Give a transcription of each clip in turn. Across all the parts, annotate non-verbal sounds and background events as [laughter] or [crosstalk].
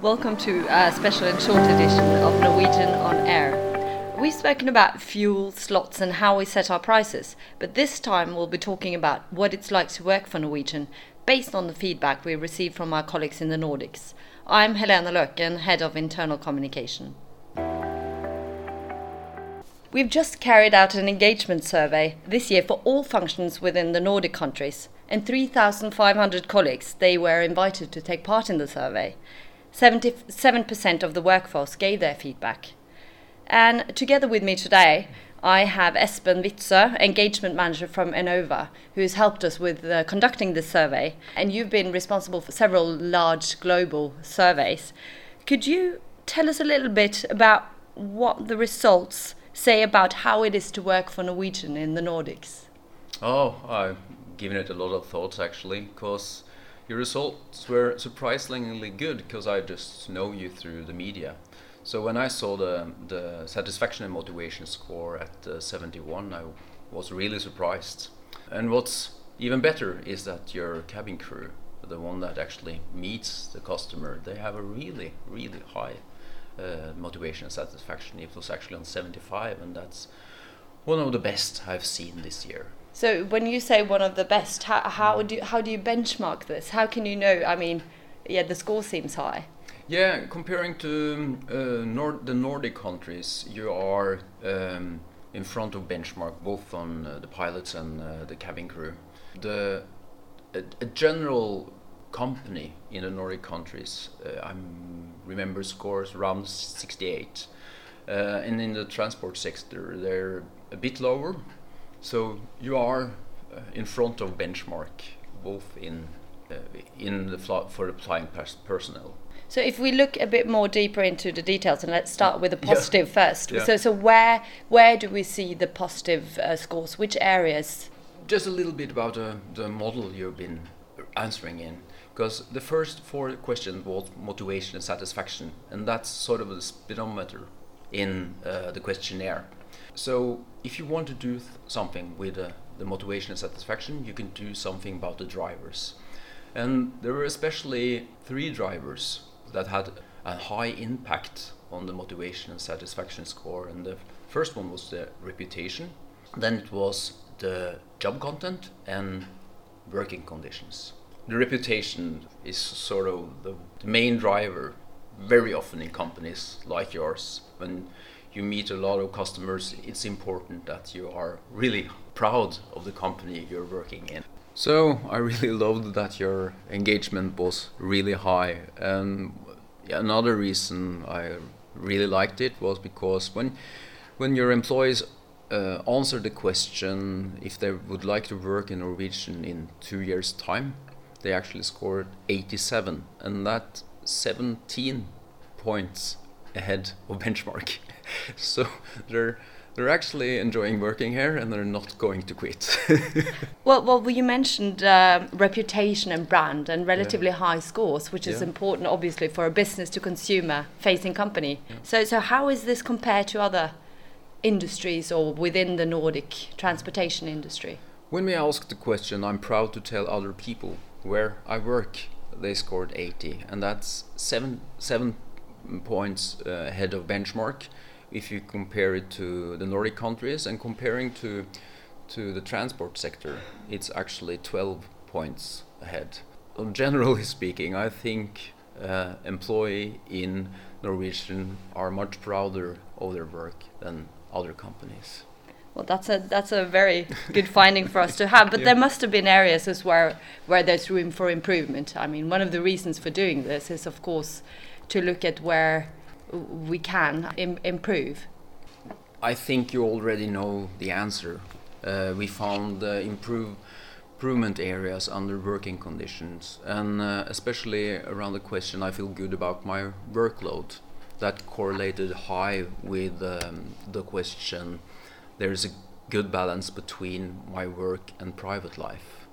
Welcome to a special and short edition of Norwegian on Air. We've spoken about fuel, slots, and how we set our prices, but this time we'll be talking about what it's like to work for Norwegian based on the feedback we received from our colleagues in the Nordics. I'm Helena Løken, Head of Internal Communication. We've just carried out an engagement survey this year for all functions within the Nordic countries, and 3,500 colleagues they were invited to take part in the survey. 77% of the workforce gave their feedback. And together with me today, I have Espen Witzøe, engagement manager from Ennova, who has helped us with uh, conducting this survey. And you've been responsible for several large global surveys. Could you tell us a little bit about what the results say about how it is to work for Norwegian in the Nordics? Oh, I've given it a lot of thoughts actually, because your results were surprisingly good because I just know you through the media. So when I saw the the satisfaction and motivation score at uh, 71, I was really surprised. And what's even better is that your cabin crew, the one that actually meets the customer, they have a really really high uh, motivation and satisfaction. It was actually on 75, and that's one of the best I've seen this year. So when you say one of the best, how, how do you, how do you benchmark this? How can you know? I mean, yeah, the score seems high. Yeah, comparing to uh, Nord the Nordic countries, you are um, in front of benchmark both on uh, the pilots and uh, the cabin crew. The a, a, general company in the Nordic countries, uh, I remember scores around 68, uh, and in the transport sector they're a bit lower, so you are uh, in front of benchmark, both in uh, in the for applying pers personnel. So if we look a bit more deeper into the details, and let's start with the positive yeah. first. Yeah. So so where where do we see the positive uh, scores? Which areas? Just a little bit about uh, the model you've been answering in, because the first four questions was motivation and satisfaction, and that's sort of the speedometer in uh, the questionnaire. So if you want to do something with uh, the motivation and satisfaction, you can do something about the drivers. And there were especially three drivers that had a high impact on the motivation and satisfaction score. And the first one was the reputation, then it was the job content and working conditions. The reputation is sort of the, main driver very often in companies like yours when you meet a lot of customers, it's important that you are really proud of the company you're working in. So I really [laughs] loved that your engagement was really high. And another reason I really liked it was because when when your employees uh, answer the question if they would like to work in Norwegian in two years' time, they actually scored 87, and that 17 points ahead of benchmark. [laughs] so they're they're actually enjoying working here and they're not going to quit. [laughs] well, well, you mentioned uh, reputation and brand and relatively yeah. high scores, which is yeah. important, obviously, for a business to consumer facing company. Yeah. So, so how is this compared to other industries or within the Nordic transportation industry? When we ask the question, I'm proud to tell other people where I work. They scored 80, and that's seven seven points uh, ahead of benchmark if you compare it to the Nordic countries and comparing to to the transport sector, it's actually 12 points ahead. Well, generally [laughs] speaking, I think uh, employee in Norwegian are much prouder of their work than other companies. Well, that's a that's a very good finding for us to have. But [laughs] yeah. there must have been areas as where where there's room for improvement. I mean, one of the reasons for doing this is, of course, to look at where we can Im improve? I think you already know the answer. Uh, we found uh, improve, improvement areas under working conditions, and uh, especially around the question I feel good about my workload. That correlated high with um, the question there's a good balance between my work and private life.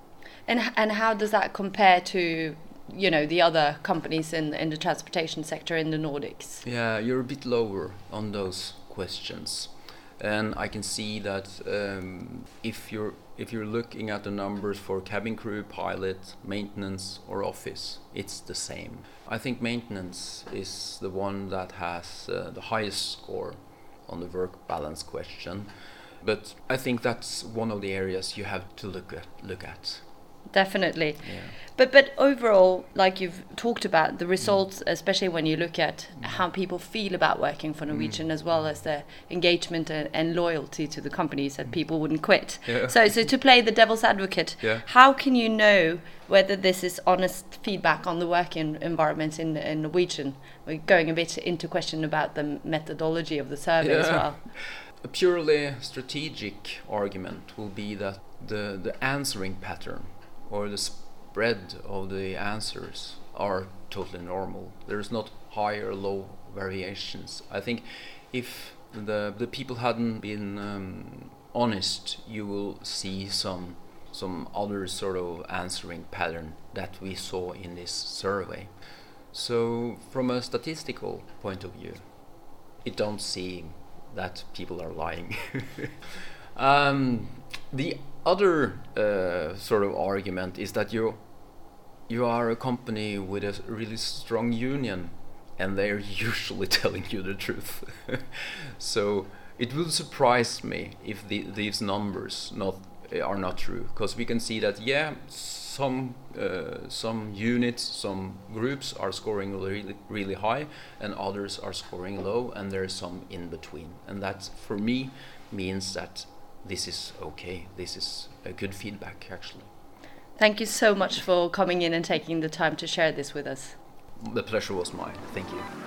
And, and how does that compare to you know the other companies in in the transportation sector in the Nordics? Yeah, you're a bit lower on those questions, and I can see that um, if you're if you're looking at the numbers for cabin crew, pilot, maintenance, or office, it's the same. I think maintenance is the one that has uh, the highest score on the work balance question. But I think that's one of the areas you have to look at. Look at. Definitely. Yeah. But but overall, like you've talked about, the results, mm. especially when you look at mm. how people feel about working for mm. Norwegian, as well as their engagement and, and loyalty to the companies, that people wouldn't quit. Yeah. So so to play the devil's advocate, Yeah. how can you know whether this is honest feedback on the working environment in, in Norwegian? We're going a bit into question about the methodology of the survey as well. [laughs] A purely strategic argument will be that the, the answering pattern or the spread of the answers are totally normal. There's not high or low variations. I think if the, the people hadn't been um, honest, you will see some some other sort of answering pattern that we saw in this survey. So from a statistical point of view, it don't seem that people are lying. [laughs] um, the other uh, sort of argument is that you you are a company with a really strong union, and they're [laughs] usually telling you the truth. [laughs] so it will surprise me if the, these numbers not are not true, because we can see that yeah, some uh, some units, some groups are scoring really really high, and others are scoring low, and there's some in between, and that for me means that this is okay. This is a good feedback actually. Thank you so much for coming in and taking the time to share this with us. The pleasure was mine. Thank you.